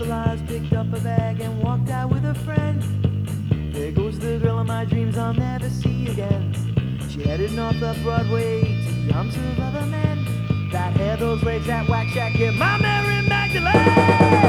up a bag and walked out with a friend. There goes the girl of my dreams I'll never see again. She headed north up Broadway to the arms of other men. That hair, those legs, that wax jacket, my Mary Magdalene.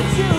you.